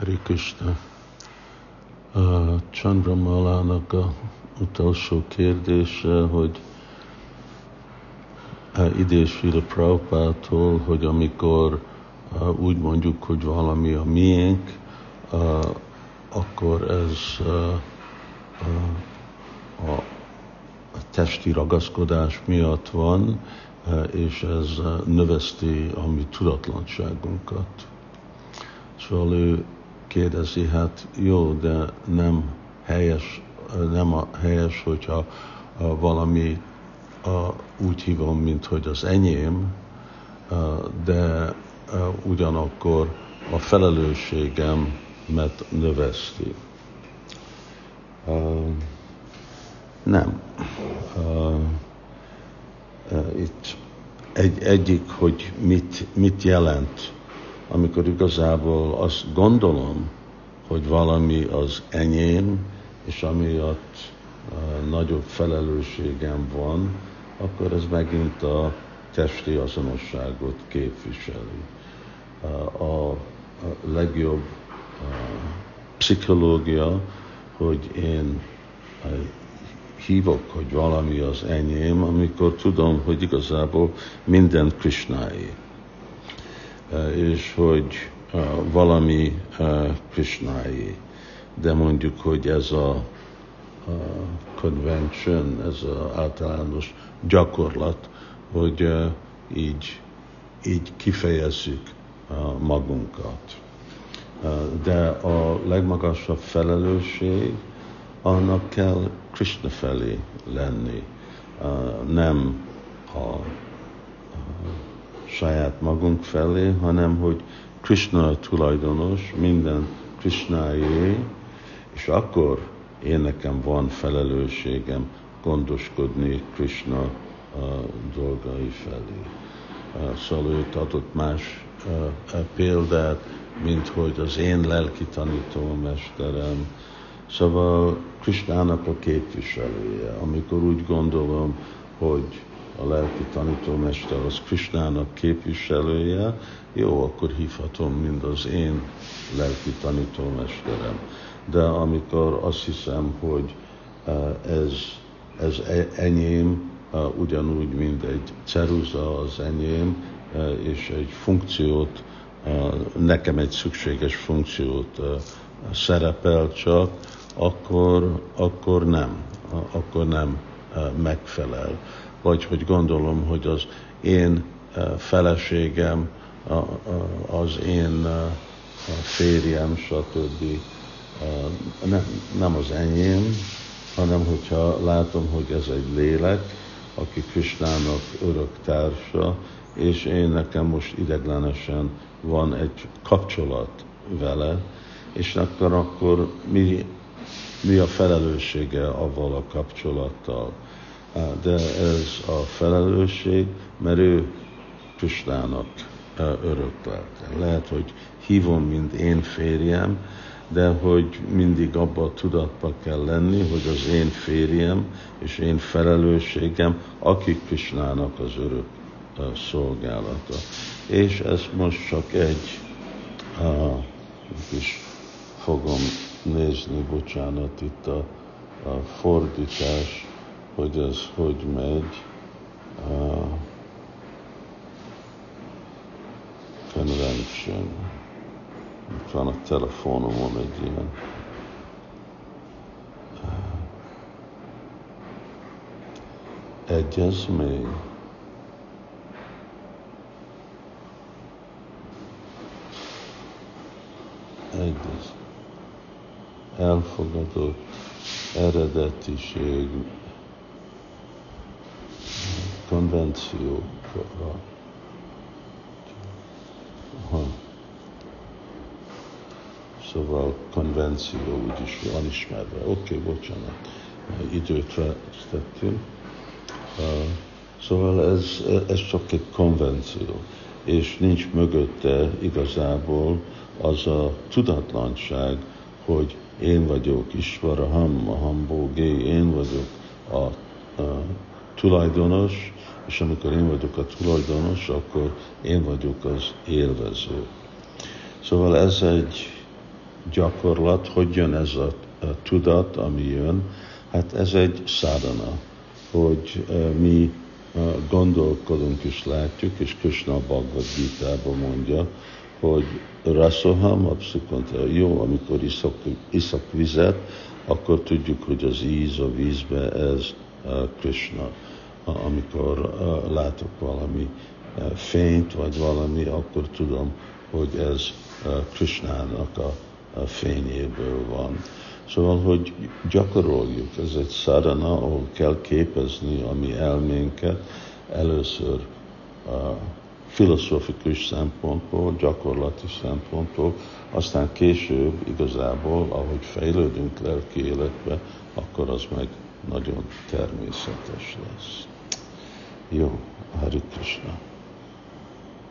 Hare Krishna. Uh, Chandramalának a utolsó kérdése, hogy uh, idés a hogy amikor uh, úgy mondjuk, hogy valami a miénk, uh, akkor ez a, a testi ragaszkodás miatt van, és ez növeszti a mi tudatlanságunkat. Szóval ő kérdezi, hát jó, de nem helyes, nem a helyes, hogyha valami úgy hívom, mint hogy az enyém, de ugyanakkor a felelősségem mert növeszti. Nem. Itt egy, egyik, hogy mit, mit jelent amikor igazából azt gondolom, hogy valami az enyém, és amiatt nagyobb felelősségem van, akkor ez megint a testi azonosságot képviseli. A, legjobb pszichológia, hogy én hívok, hogy valami az enyém, amikor tudom, hogy igazából minden Krishnái. Eh, és hogy eh, valami eh, Krishnái. De mondjuk, hogy ez a convention, ez az általános gyakorlat, hogy így, így kifejezzük magunkat. De a legmagasabb felelősség annak kell Krishna felé lenni, nem a saját magunk felé, hanem hogy Krishna tulajdonos, minden Krishnáé, és akkor én nekem van felelősségem gondoskodni Krishna a dolgai felé. Szóval őt adott más példát, mint hogy az én lelki tanítómesterem, Szóval Krishnának a képviselője, amikor úgy gondolom, hogy a lelki tanítómester az Krisnának képviselője, jó, akkor hívhatom mind az én lelki tanítómesterem. De amikor azt hiszem, hogy eh, ez, ez e, enyém, eh, ugyanúgy, mint egy ceruza az enyém, és egy funkciót, nekem egy szükséges funkciót szerepel csak, akkor, akkor nem, akkor nem megfelel vagy hogy gondolom, hogy az én eh, feleségem, az én eh, férjem, stb. Eh, nem, nem az enyém, hanem hogyha látom, hogy ez egy lélek, aki Krisnának örök társa, és én nekem most ideglenesen van egy kapcsolat vele, és akkor, akkor mi, mi a felelőssége avval a kapcsolattal de ez a felelősség, mert ő Kristának öröklelte. Lehet, hogy hívom, mint én férjem, de hogy mindig abban a tudatban kell lenni, hogy az én férjem és én felelősségem, akik Krisnának az örök szolgálata. És ez most csak egy, uh, is fogom nézni, bocsánat, itt a, a fordítás, hogy ez hogy megy. Uh, convention. Itt van a telefonomon egy ilyen. Uh, egyezmény. Egyez. Elfogadott eredetiség, konvencióra. Ha. Szóval konvenció úgyis van ismerve. Oké, okay, bocsánat, időt vesztettünk. Uh, szóval ez, ez csak egy konvenció, és nincs mögötte igazából az a tudatlanság, hogy én vagyok Isvaraham, a Hambógé, én vagyok a tulajdonos, és amikor én vagyok a tulajdonos, akkor én vagyok az élvező. Szóval ez egy gyakorlat, hogy jön ez a, a tudat, ami jön, hát ez egy szádana, hogy mi gondolkodunk és látjuk, és Krishna Bhagavad gita mondja, hogy Rasoham abszukonta, jó, amikor iszok, iszok vizet, akkor tudjuk, hogy az íz a vízbe ez Krishna. Amikor látok valami fényt, vagy valami, akkor tudom, hogy ez Krishnának a fényéből van. Szóval, hogy gyakoroljuk, ez egy szarana, ahol kell képezni a mi elménket, először a filozófikus szempontból, gyakorlati szempontból, aztán később igazából, ahogy fejlődünk lelki életbe, akkor az meg nagyon természetes lesz. Jó, Hari Krishna.